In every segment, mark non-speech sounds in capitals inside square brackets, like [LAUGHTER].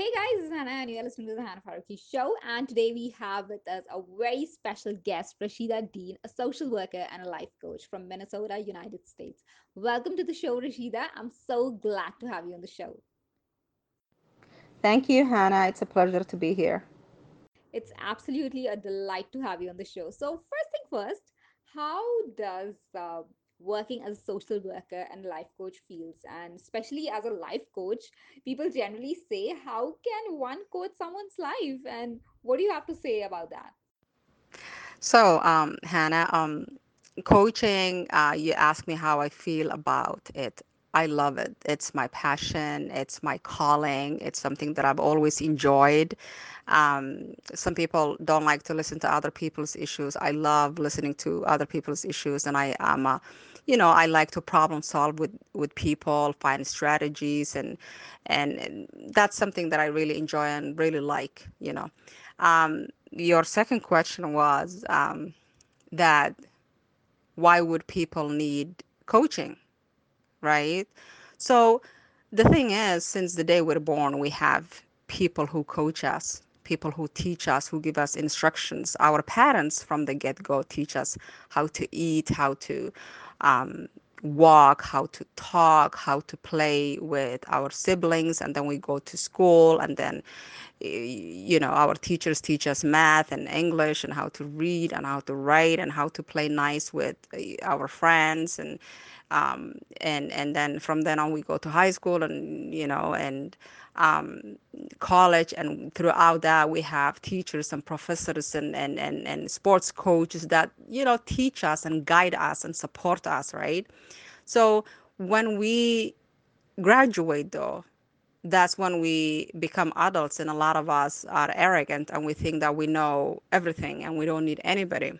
Hey guys, this is Hana, and you're listening to the Hana Farooqui Show. And today we have with us a very special guest, Rashida Dean, a social worker and a life coach from Minnesota, United States. Welcome to the show, Rashida. I'm so glad to have you on the show. Thank you, Hana. It's a pleasure to be here. It's absolutely a delight to have you on the show. So, first thing first, how does uh, working as a social worker and life coach feels and especially as a life coach people generally say how can one coach someone's life and what do you have to say about that so um, hana um, coaching uh, you asked me how i feel about it I love it. It's my passion. It's my calling. It's something that I've always enjoyed. Um, some people don't like to listen to other people's issues. I love listening to other people's issues, and I am a you know i like to problem solve with with people find strategies and and, that's something that i really enjoy and really like you know. Um, your second question was um, that why would people need coaching right? So the thing is since the day we're born we have people who coach us people who teach us who give us instructions. Our parents from the get-go teach us how to eat how to um, walk, how to talk, how to play with our siblings, and then we go to school, and then you know our teachers teach us math and English and how to read and how to write and how to play nice with uh, our friends and um, and and then from then on we go to high school and you know and um, college. And throughout that we have teachers and professors and, and, and, and sports coaches that you know teach us and guide us and support us right? So when we graduate though that's when we become adults. And a lot of us are arrogant and we think that we know everything and we don't need anybody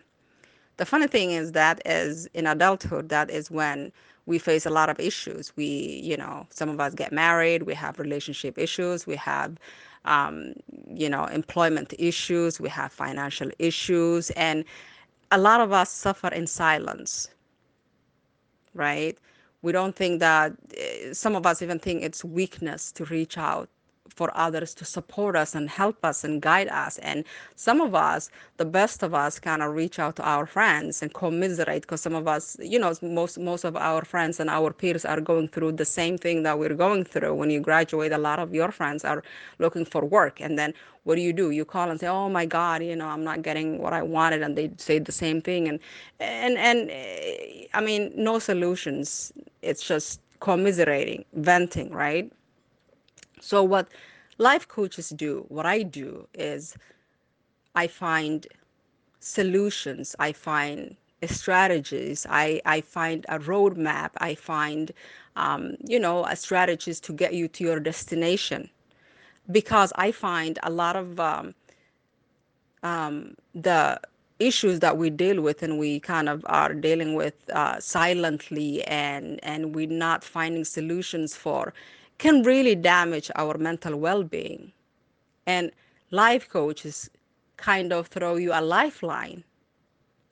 the funny thing is that is in adulthood that is when we face a lot of issues. We you know some of us get married we have relationship issues we have um, you know employment issues we have financial issues and a lot of us suffer in silence right? We don't think that eh, some of us even think it's weakness to reach out for others to support us and help us and guide us. And some of us, the best of us, kind of reach out to our friends and commiserate because some of us, you know, most most of our friends and our peers are going through the same thing that we're going through. When you graduate, a lot of your friends are looking for work, and then what do you do? You call and say, "Oh my God, you know, I'm not getting what I wanted," and they say the same thing. And and and eh, I mean, no solutions. It's just commiserating, venting, right? So, what life coaches do, what I do is I find solutions, I find strategies, I, I find a roadmap, I find, um, you know, a strategies to get you to your destination. Because I find a lot of um, um, the issues that we deal with and we kind of are dealing with uh, silently and and we're not finding solutions for can really damage our mental well-being. And life coaches kind of throw you a lifeline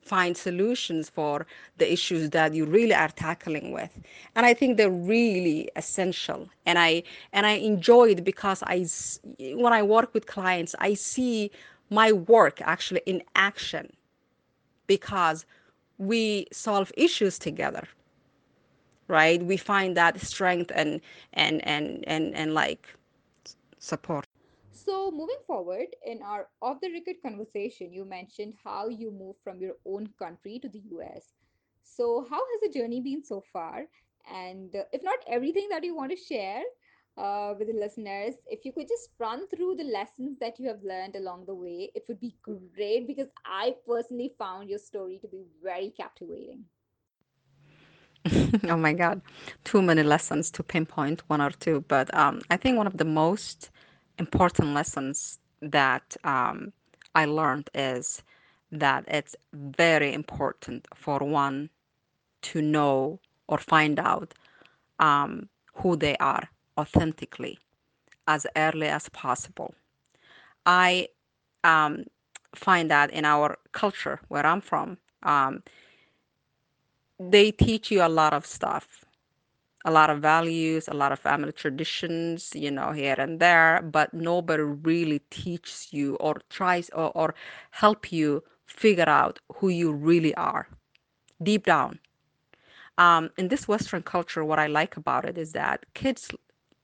find solutions for the issues that you really are tackling with. And i think they're really essential. And i and i enjoy it because i when i work with clients i see my work actually in action because we solve issues together right? We find that strength and and and and, and like support. So moving forward in our off the record conversation you mentioned how you moved from your own country to the us so how has the journey been so far? And uh, if not everything that you want to share uh, with the listeners, if you could just run through the lessons that you have learned along the way, it would be great because I personally found your story to be very captivating. [LAUGHS] oh my God, too many lessons to pinpoint one or two. But um, I think one of the most important lessons that um, I learned is that it's very important for one to know or find out um, who they are authentically as early as possible. I um, find that in our culture where I'm from, um, they teach you a lot of stuff a lot of values, a lot of family traditions, you know, here and there, but nobody really teaches you or tries or, or help you figure out who you really are deep down. Um, in this Western culture, what I like about it is that kids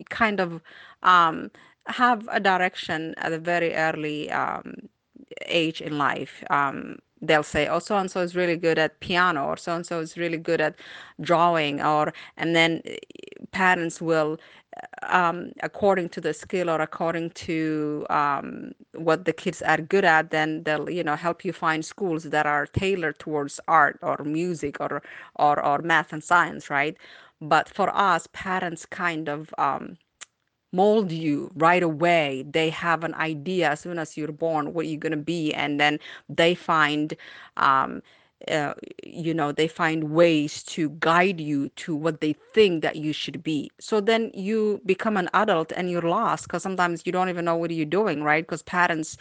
kind of um, have a direction at a very early um, age in life. Um, they'll say, "Oh, so and so is really good at piano," or "So and so is really good at drawing," or and then eh, parents will, um, according to the skill or according to um, what the kids are good at, then they'll you know help you find schools that are tailored towards art or music or or or math and science, right? But for us, parents kind of um, mold you right away. They have an idea as soon as you're born what you're going to be, and then they find, um, uh, you know, they find ways to guide you to what they think that you should be. So then you become an adult and you're lost because sometimes you don't even know what you're doing, right? Because parents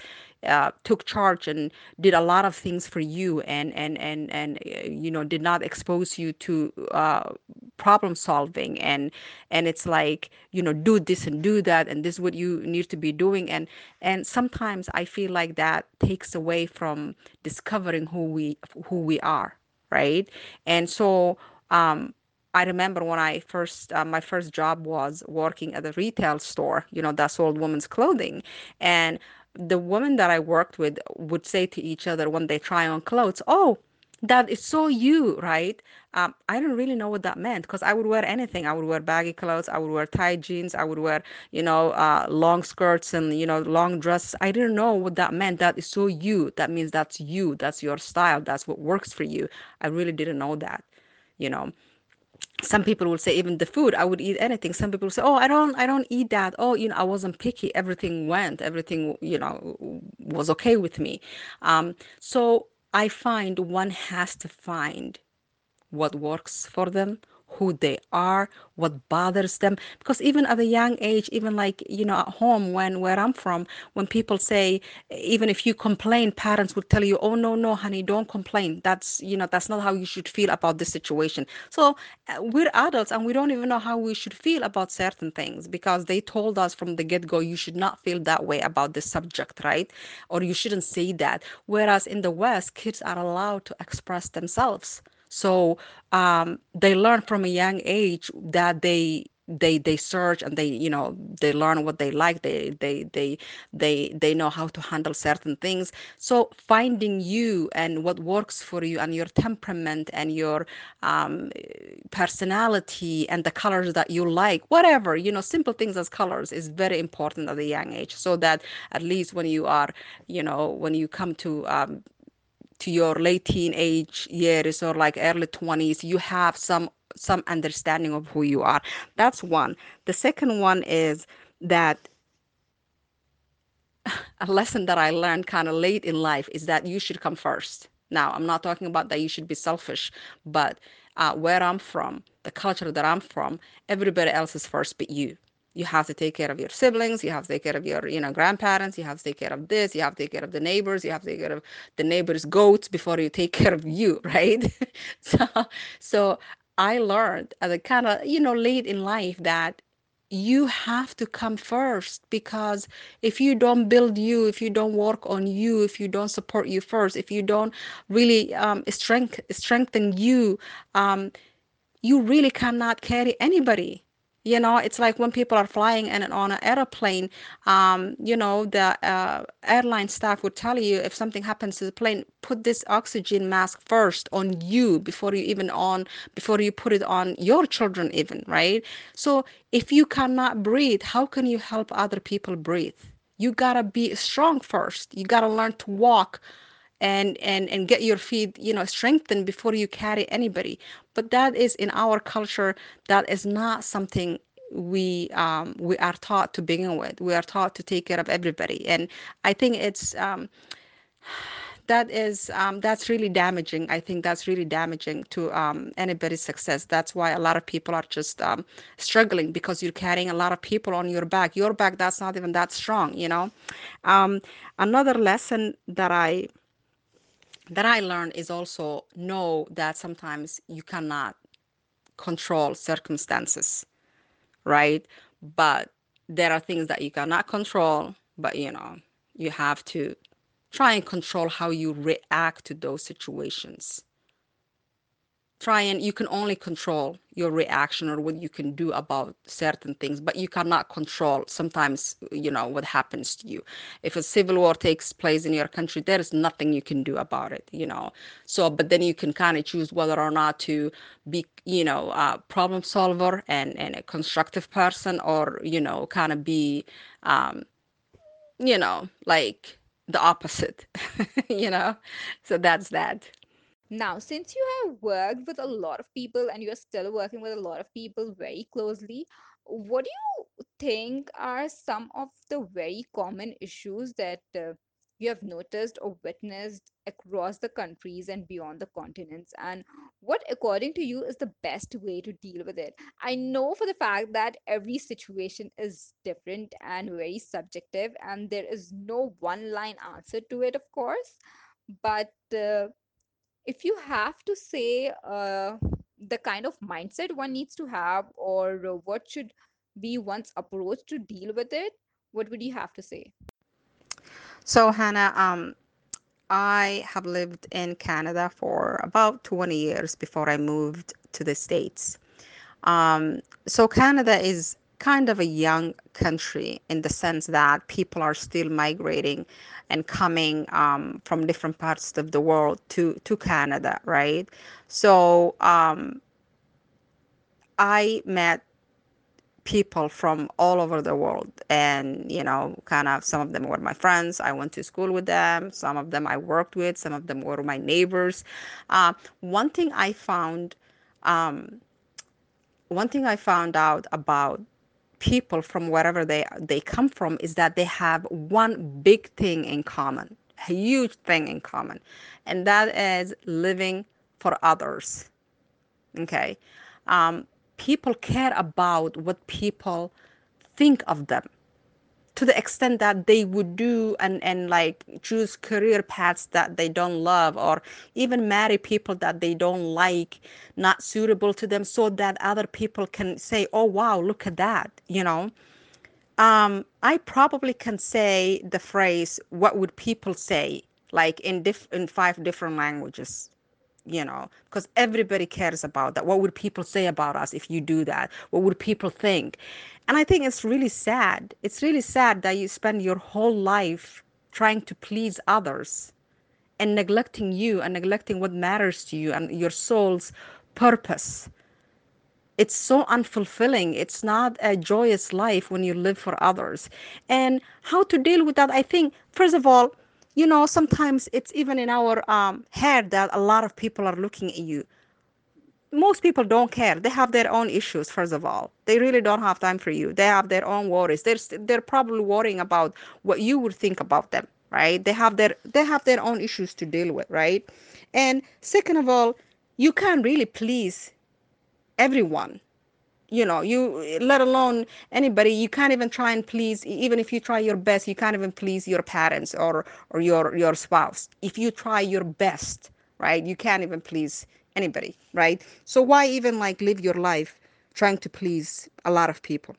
uh, took charge and did a lot of things for you and and and and uh, you know did not expose you to uh, problem solving and and it's like you know do this and do that and this is what you need to be doing and and sometimes i feel like that takes away from discovering who we who we are right and so um I remember when I first, uh, my first job was working at a retail store, you know, that sold women's clothing. And the women that I worked with would say to each other when they try on clothes, "Oh, that is so you, right?" Um, I don't really know what that meant because I would wear anything. I would wear baggy clothes. I would wear tight jeans. I would wear, you know, uh, long skirts and you know long dresses. I didn't know what that meant. That is so you. That means that's you. That's your style. That's what works for you. I really didn't know that, you know some people will say even the food i would eat anything some people say oh i don't i don't eat that oh you know i wasn't picky everything went everything you know was okay with me um, so i find one has to find what works for them who they are what bothers them. Because even at a young age even like you know at home when where i'm from when people say even if you complain parents would tell you oh no no honey don't complain. That's you know that's not how you should feel about this situation. So uh, we're adults and we don't even know how we should feel about certain things because they told us from the get-go you should not feel that way about this subject right? Or you shouldn't say that. Whereas in the west kids are allowed to express themselves so um, they learn from a young age that they they they search and they you know they learn what they like. They they they they they know how to handle certain things. So finding you and what works for you and your temperament and your um, personality and the colors that you like whatever you know simple things as colors is very important at a young age so that at least when you are you know when you come to um, to your late teenage years or like early 20s you have some some understanding of who you are. That's one. The second one is that [SIGHS] a lesson that i learned kind of late in life is that you should come first. Now i'm not talking about that you should be selfish but uh, where i'm from the culture that i'm from everybody else is first but you you have to take care of your siblings you have to take care of your you know grandparents you have to take care of this you have to take care of the neighbors you have to take care of the neighbors goats before you take [LAUGHS] care of you right? [LAUGHS] So so i learned at a kind of you know late in life that you have to come first because if you don't build you if you don't work on you if you don't support you first if you don't really um, strength, strengthen you um, you really cannot carry anybody you know it's like when people are flying and on an airplane um, you know the uh, airline staff would tell you if something happens to the plane put this oxygen mask first on you before you even on before you put it on your children even right? So if you cannot breathe how can you help other people breathe? You gotta be strong first. You gotta learn to walk and and and get your feet you know strengthened before you carry anybody. But that is in our culture that is not something we um, we are taught to begin with. We are taught to take care of everybody. And i think it's um, [SIGHS] that is um, that's really damaging. I think that's really damaging to um, anybody's success. That's why a lot of people are just um, struggling because you're carrying a lot of people on your back. Your back that's not even that strong you know? Um, another lesson that i that I learned is also know that sometimes you cannot control circumstances, right? But there are things that you cannot control, but you know, you have to try and control how you react to those situations try and you can only control your reaction or what you can do about certain things but you cannot control sometimes you know what happens to you. If a civil war takes place in your country there is nothing you can do about it you know. So but then you can kind of choose whether or not to be you know a problem solver and and a constructive person or you know kind of be um you know like the opposite [LAUGHS] you know. So that's that Now, since you have worked with a lot of people and you're still working with a lot of people very closely, what do you think are some of the very common issues that uh, you have noticed or witnessed across the countries and beyond the continents? And what, according to you, is the best way to deal with it? I know for the fact that every situation is different and very subjective, and there is no one line answer to it, of course. But uh, if you have to say uh, the kind of mindset one needs to have or uh, what should be one's approach to deal with it what would you have to say so hana um I have lived in Canada for about 20 years before I moved to the States. Um, so, Canada is kind of a young country in the sense that people are still migrating and coming um, from different parts of the world to, to Canada, right? So, um, I met people from all over the world and you know kind of some of them were my friends. I went to school with them. Some of them i worked with. Some of them were my neighbors. Uh, one thing i found um, one thing i found out about people from wherever they they come from is that they have one big thing in common a huge thing in common and that is living for others. Okay? Um, people care about what people think of them to the extent that they would do and, and like choose career paths that they don't love or even marry people that they don't like not suitable to them so that other people can say oh wow look at that you know? Um, i probably can say the phrase what would people say? like in diff- in five different languages you know? Because everybody cares about that. What would people say about us if you do that? What would people think and i think it's really sad. It's really sad that you spend your whole life trying to please others and neglecting you and neglecting what matters to you and your soul's purpose. It's so unfulfilling. It's not a joyous life when you live for others. And how to deal with that? I think first of all you know sometimes it's even in our um, head that a lot of people are looking at you most people don't care. They have their own issues first of all. They really don't have time for you. They have their own worries. They're, they're probably worrying about what you would think about them right? They have their they have their own issues to deal with right? And second of all you can't really please everyone. You know you let alone anybody. You can't even try and please even if you try your best you can't even please your parents or or your your spouse. If you try your best right you can't even please anybody right? So why even like live your life trying to please a lot of people?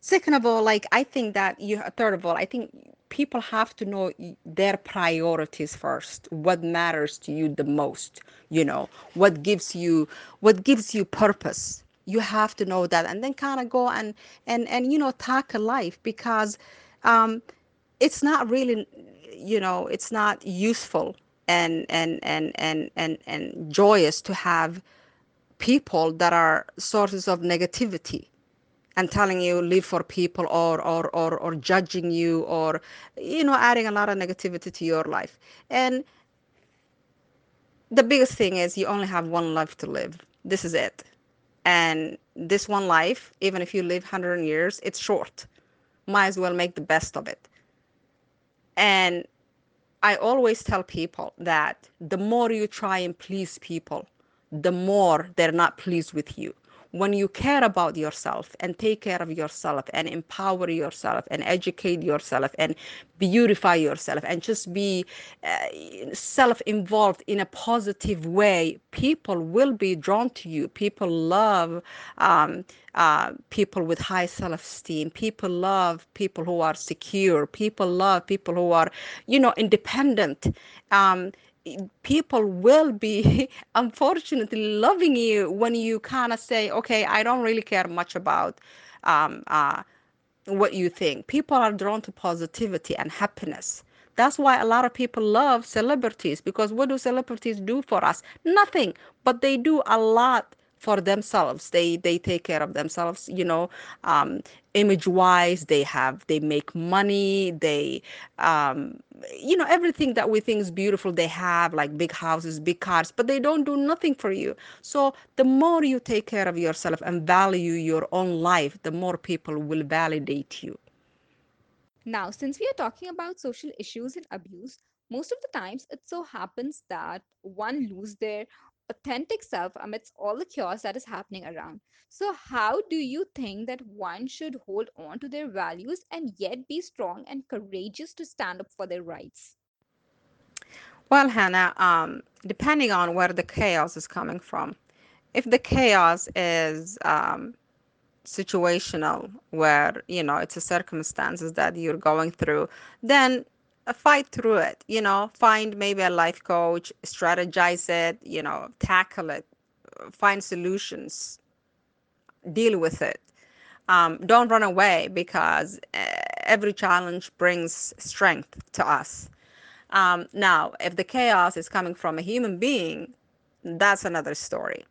Second of all like i think that you third of all i think people have to know their priorities first. What matters to you the most you know? What gives you what gives you purpose? You have to know that and then kind of go and and and you know tackle life because um it's not really you know it's not useful and and and and and, and joyous to have people that are sources of negativity and telling you live for people or, or or or judging you or you know adding a lot of negativity to your life. And the biggest thing is you only have one life to live. This is it. And this one life even if you live 100 years it's short. Might as well make the best of it. And i always tell people that the more you try and please people the more they're not pleased with you when you care about yourself and take care of yourself and empower yourself and educate yourself and beautify yourself and just be uh, self involved in a positive way, people will be drawn to you. People love um, uh, people with high self esteem. People love people who are secure. People love people who are, you know, independent. Um, people will be [LAUGHS] unfortunately loving you when you kind of say okay i don't really care much about um, uh, what you think. People are drawn to positivity and happiness. That's why a lot of people love celebrities because what do celebrities do for us? Nothing, but they do a lot for themselves. They they take care of themselves, you know, um, image wise. They have they make money. They um, you know everything that we think is beautiful. They have like big houses, big cars, but they don't do nothing for you. So the more you take care of yourself and value your own life, the more people will validate you. Now, since we are talking about social issues and abuse, most of the times it so happens that one lose their authentic self amidst all the chaos that is happening around. So, how do you think that one should hold on to their values and yet be strong and courageous to stand up for their rights? Well, Hana, um, depending on where the chaos is coming from, if the chaos is um, situational where you know it's a circumstances that you're going through then fight through it you know find maybe a life coach strategize it you know tackle it uh, find solutions deal with it um, don't run away because uh, every challenge brings strength to us um, now if the chaos is coming from a human being that's another story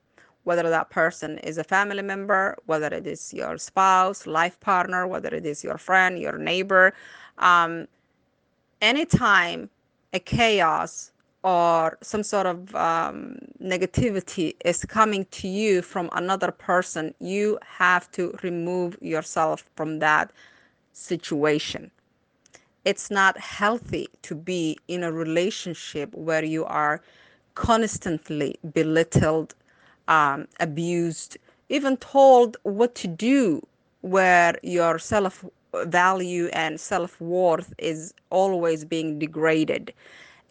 whether that person is a family member, whether it is your spouse, life partner, whether it is your friend, your neighbor. Um, anytime a chaos or some sort of um, negativity is coming to you from another person, you have to remove yourself from that situation. It's not healthy to be in a relationship where you are constantly belittled, um, abused, even told what to do, where your self value and self worth is always being degraded.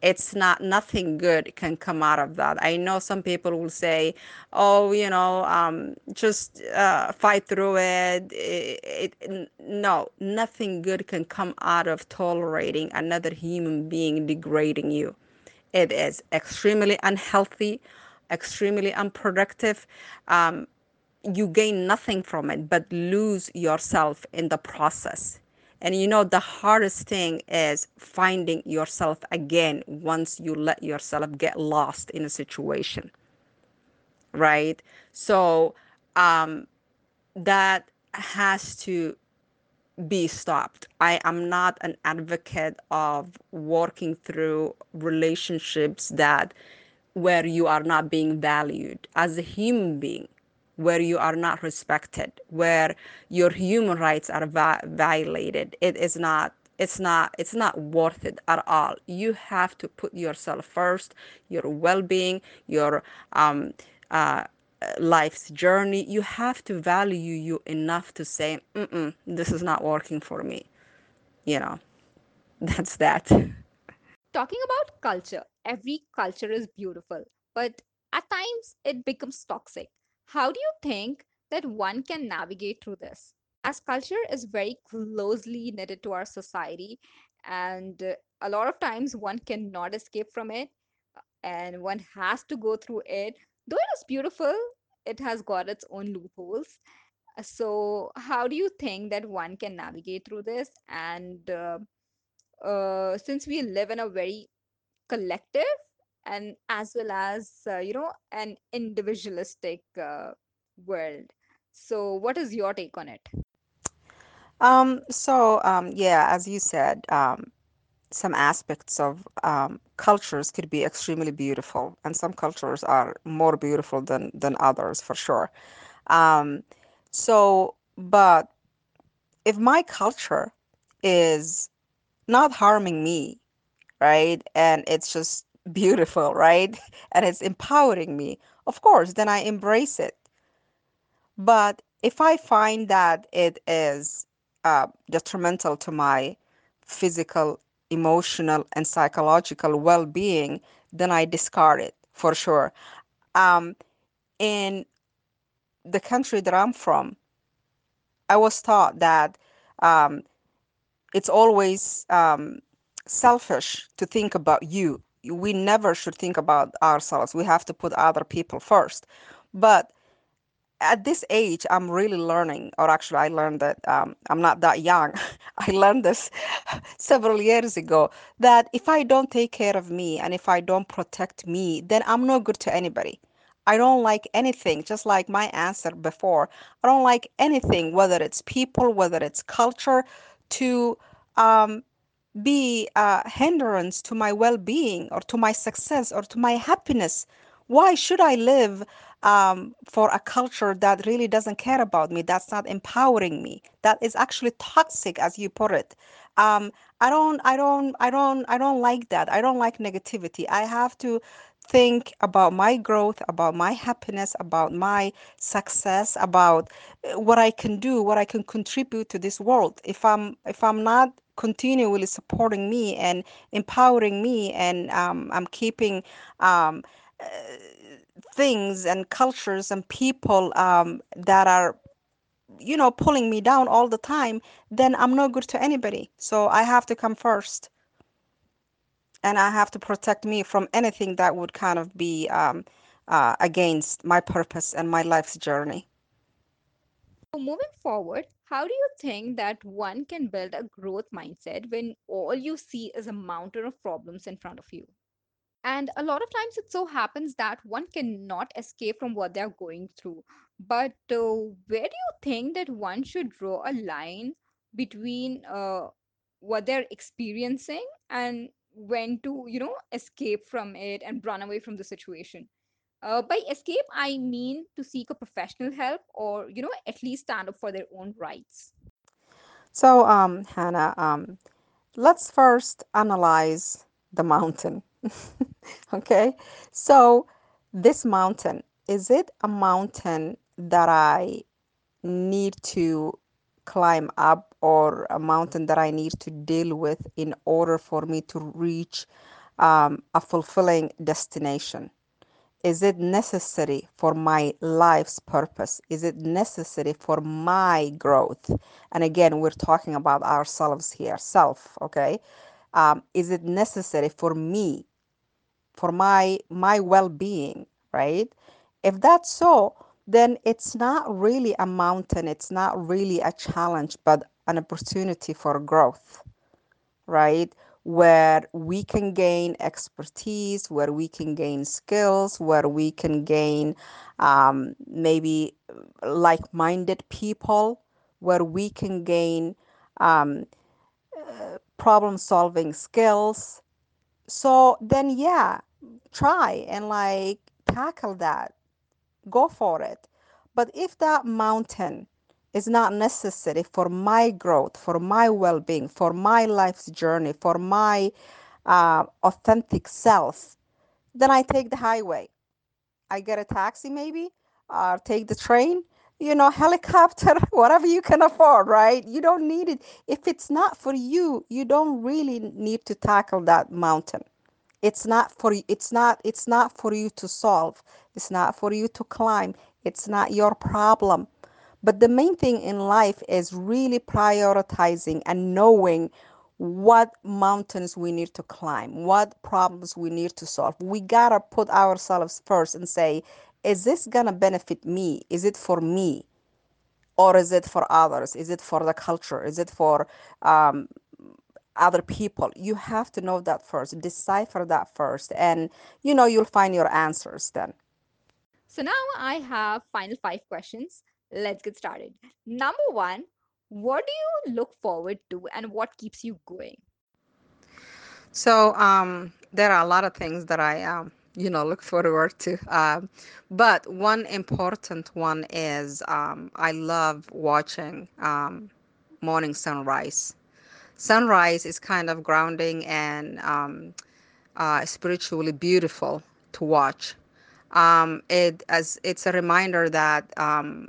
It's not nothing good can come out of that. I know some people will say, "Oh, you know, um, just uh, fight through it." It, it. No, nothing good can come out of tolerating another human being degrading you. It is extremely unhealthy, extremely unproductive. Um, you gain nothing from it but lose yourself in the process. And you know, the hardest thing is finding yourself again once you let yourself get lost in a situation, right? So, um, that has to be stopped. I am not an advocate of working through relationships that where you are not being valued as a human being, where you are not respected, where your human rights are va- violated. It is not it's not it's not worth it at all you have to put yourself first your well-being your um, uh, life's journey you have to value you enough to say this is not working for me you know [LAUGHS] that's that Talking about culture, every culture is beautiful, but at times it becomes toxic. How do you think that one can navigate through this? As culture is very closely knitted to our society, and uh, a lot of times one cannot escape from it, uh, and one has to go through it. Though it is beautiful, it has got its own loopholes. Uh, So, how do you think that one can navigate through this? And uh, uh, since we live in a very collective and as well as uh, you know an individualistic uh, world so what is your take on it um so um yeah as you said um some aspects of um, cultures could be extremely beautiful, and some cultures are more beautiful than than others for sure. Um, so, but if my culture is not harming me, right, and it's just beautiful, right, [LAUGHS] and it's empowering me, of course, then I embrace it. But if I find that it is uh, detrimental to my physical, emotional, and psychological well being, then I discard it for sure. Um, in the country that I'm from, I was taught that um, it's always um, selfish to think about you. We never should think about ourselves. We have to put other people first. But at this age, I'm really learning, or actually, I learned that um, I'm not that young. [LAUGHS] I learned this [LAUGHS] several years ago that if I don't take care of me and if I don't protect me, then I'm no good to anybody. I don't like anything, just like my answer before. I don't like anything, whether it's people, whether it's culture, to um, be a hindrance to my well being or to my success or to my happiness. Why should I live um, for a culture that really doesn't care about me, that's not empowering me, that is actually toxic, as you put it? Um, I don't, I don't, I don't, I don't like that. I don't like negativity. I have to think about my growth, about my happiness, about my success, about uh, what I can do, what I can contribute to this world. If I'm, if I'm not continually supporting me and empowering me and um, i'm keeping um, uh, things and cultures and people um, that are you know pulling me down all the time then i'm no good to anybody. So i have to come first. And i have to protect me from anything that would kind of be um, uh, against my purpose and my life's journey So, moving forward, how do you think that one can build a growth mindset when all you see is a mountain of problems in front of you? And a lot of times it so happens that one cannot escape from what they're going through. But uh, where do you think that one should draw a line between uh, what they're experiencing and when to, you know, escape from it and run away from the situation? Uh, by escape, I mean to seek a professional help or, you know, at least stand up for their own rights. so um, hana um, let's first analyze the mountain [LAUGHS] Okay, so this mountain, is it a mountain that I need to climb up or a mountain that I need to deal with in order for me to reach um, a fulfilling destination? Is it necessary for my life's purpose? Is it necessary for my growth? And again, we're talking about ourselves here, self, okay? Um, is it necessary for me for my my well-being right if that's so then it's not really a mountain it's not really a challenge but an opportunity for growth right where we can gain expertise where we can gain skills where we can gain um, maybe like-minded people where we can gain um, problem solving skills. So then yeah try and like tackle that. Go for it. But if that mountain is not necessary for my growth for my well-being for my life's journey for my uh, authentic self then i take the highway. I get a taxi maybe or take the train you know helicopter [LAUGHS] whatever you can afford right? You don't need it. If it's not for you you don't really need to tackle that mountain. It's not for you. it's not it's not for you to solve. It's not for you to climb. It's not your problem but the main thing in life is really prioritizing and knowing what mountains we need to climb what problems we need to solve. We gotta put ourselves first and say is this gonna benefit me? Is it for me? Or is it for others? Is it for the culture? Is it for um, other people? You have to know that first decipher that first and you know you'll find your answers then. So now I have final five questions. Let's get started. Number one, what do you look forward to and what keeps you going? so um there are a lot of things that i um you know look forward to um but one important one is um i love watching um morning sunrise sunrise is kind of grounding and um uh, spiritually beautiful to watch um, it as it's a reminder that um,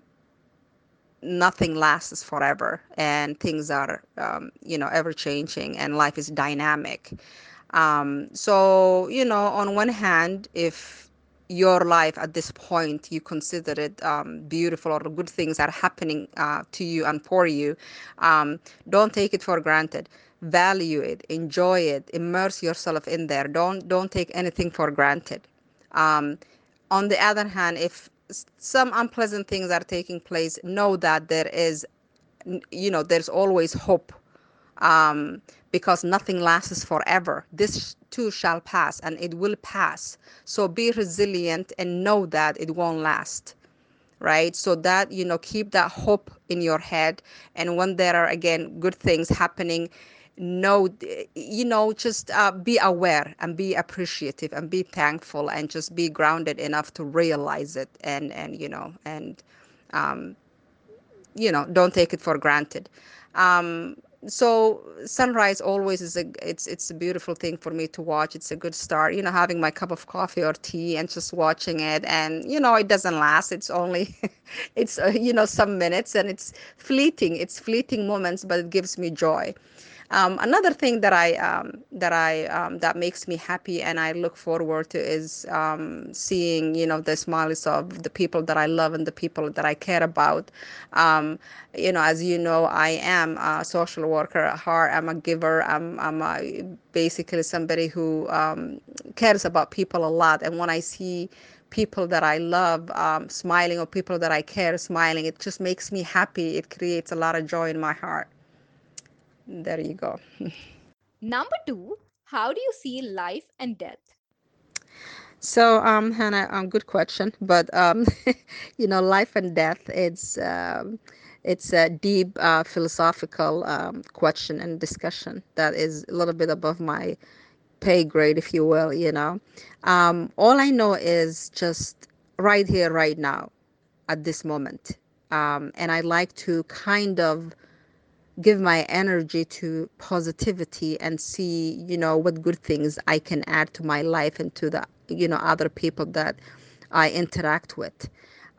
nothing lasts forever and things are um, you know ever changing and life is dynamic. Um, so you know on one hand if your life at this point you consider it um, beautiful or good things are happening uh, to you and for you um, don't take it for granted. Value it enjoy it immerse yourself in there. Don't don't take anything for granted. Um, on the other hand if some unpleasant things are taking place know that there is you know there's always hope um, because nothing lasts forever. This too shall pass and it will pass. So be resilient and know that it won't last right? So that you know keep that hope in your head. And when there are again good things happening know you know just uh, be aware and be appreciative and be thankful and just be grounded enough to realize it and and you know and um, you know don't take it for granted. Um, so sunrise always is a it's it's a beautiful thing for me to watch. It's a good start you know having my cup of coffee or tea and just watching it. And you know it doesn't last. It's only [LAUGHS] it's uh, you know some minutes and it's fleeting. It's fleeting moments but it gives me joy um, another thing that I um, that I um, that makes me happy and I look forward to is um, seeing you know the smiles of the people that I love and the people that I care about. Um, you know, as you know, I am a social worker at heart. I'm a giver. I'm I'm a, basically somebody who um, cares about people a lot. And when I see people that I love smiling or people that I care smiling, it just makes me happy. It creates a lot of joy in my heart. There you go. Number two, how do you see life and death? So, um, Hana, um, good question, but um, [LAUGHS] you know, life and death, it's um, it's a deep uh, philosophical um, question and discussion that is a little bit above my pay grade, if you will. You know, um, all I know is just right here, right now, at this moment, um, and I like to kind of give my energy to positivity and see you know what good things i can add to my life and to the you know other people that i interact with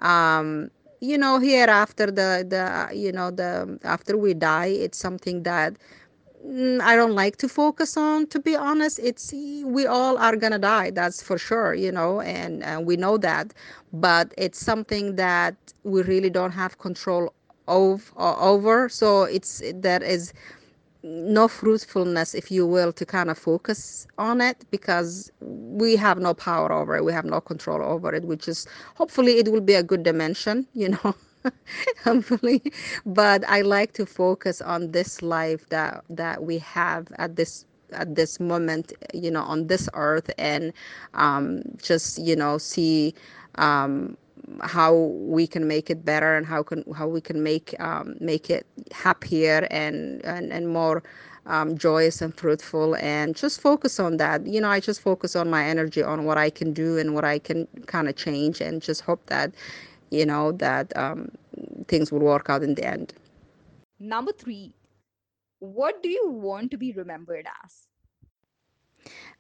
um you know here after the the you know the after we die it's something that mm, I don't like to focus on, to be honest. It's we all are gonna die, that's for sure, you know, and uh, we know that. But it's something that we really don't have control of uh, over. So it's there is no fruitfulness, if you will, to kind of focus on it because we have no power over it. We have no control over it. which is hopefully it will be a good dimension, [LAUGHS] you know. [LAUGHS] hopefully but i like to focus on this life that that we have at this at this moment you know on this earth and um, just you know see um, how we can make it better and how can how we can make um, make it happier and and, and more um, joyous and fruitful. And just focus on that. You know i just focus on my energy on what i can do and what i can kind of change and just hope that you know that um, things will work out in the end. Number three, what do you want to be remembered as?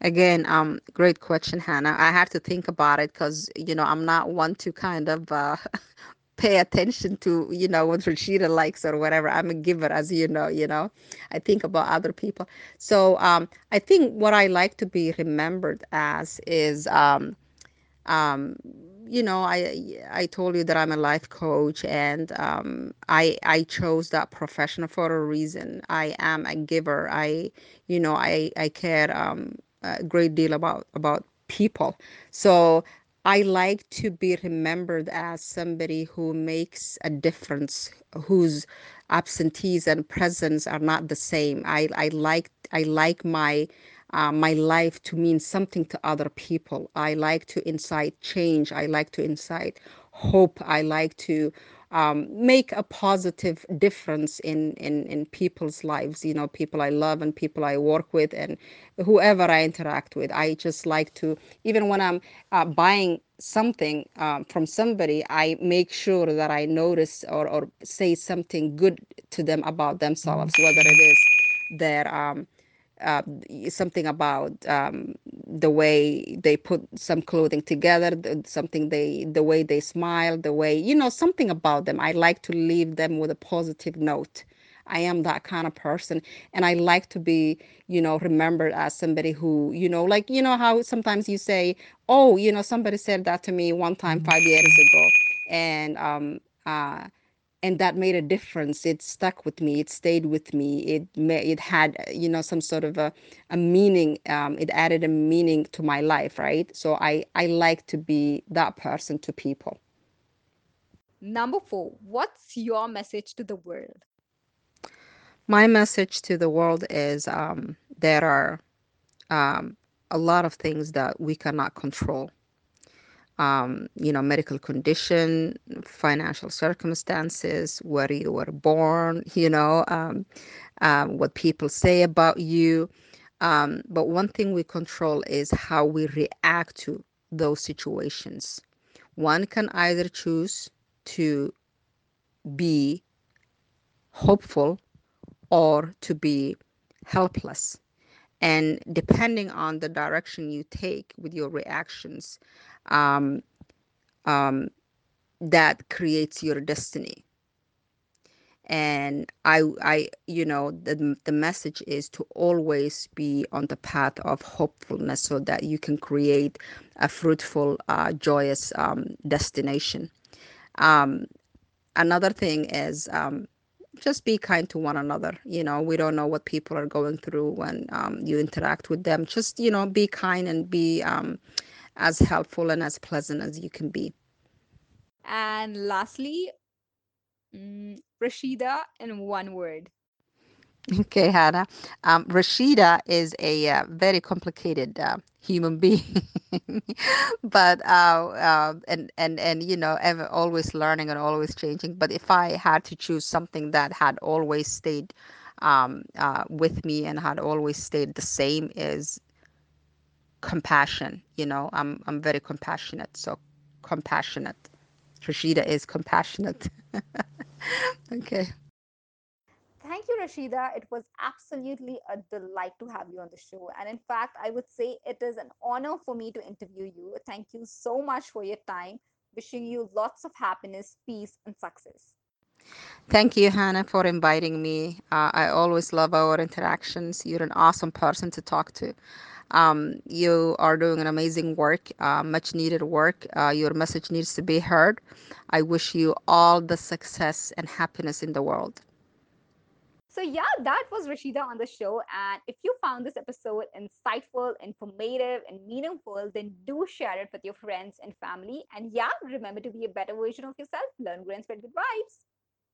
Again um great question hana i have to think about it because you know i'm not one to kind of uh, [LAUGHS] pay attention to you know what Rashida likes or whatever. I'm a giver, as you know. You know, I think about other people. So um, I think what I like to be remembered as is um, um, you know, I I told you that I'm a life coach, and um, I I chose that profession for a reason. I am a giver. I you know I I care um, a great deal about about people. So I like to be remembered as somebody who makes a difference, whose absentees and presence are not the same. I I like I like my uh, my life to mean something to other people. I like to incite change. I like to incite hope. I like to um, make a positive difference in, in, in people's lives, you know, people I love and people I work with and whoever I interact with. I just like to, even when I'm uh, buying something um, from somebody, I make sure that I notice or, or say something good to them about themselves, whether it is their um, uh, something about um, the way they put some clothing together, something they, the way they smile, the way, you know, something about them. I like to leave them with a positive note. I am that kind of person. And I like to be, you know, remembered as somebody who, you know, like, you know, how sometimes you say, oh, you know, somebody said that to me one time five years ago. And, um, uh, and that made a difference. It stuck with me. It stayed with me. It ma- it had uh, you know some sort of a, a meaning um, it added a meaning to my life right? So i i like to be that person to people. Number four, what's your message to the world? my message to the world is um, there are um, a lot of things that we cannot control um, you know, medical condition, financial circumstances, where you were born, you know, um, um, what people say about you. Um, but one thing we control is how we react to those situations. One can either choose to be hopeful or to be helpless. And depending on the direction you take with your reactions, um, um, that creates your destiny. And i i you know the, the message is to always be on the path of hopefulness so that you can create a fruitful uh, joyous um, destination. Um, another thing is um, just be kind to one another. You know we don't know what people are going through when um, you interact with them. Just you know be kind and be um, as helpful and as pleasant as you can be And lastly, mm, Rashida in one word. [LAUGHS] Okay, Hana. Um, Rashida is a uh, very complicated uh, human being, [LAUGHS] but uh, uh, and and and you know, ever always learning and always changing. But if I had to choose something that had always stayed um, uh, with me and had always stayed the same, is compassion. You know, I'm I'm very compassionate, so compassionate. Rashida is compassionate. [LAUGHS] Okay. Thank you, Rashida. It was absolutely a delight to have you on the show. And in fact, I would say it is an honor for me to interview you. Thank you so much for your time. Wishing you lots of happiness, peace, and success. Thank you, Hana, for inviting me. Uh, I always love our interactions. You're an awesome person to talk to. Um, you are doing an amazing work, uh, much needed work. Uh, your message needs to be heard. I wish you all the success and happiness in the world. So, yeah, that was Rashida on the show. And if you found this episode insightful, informative, and meaningful, then do share it with your friends and family. And yeah, remember to be a better version of yourself. Learn, grow, and spread good vibes.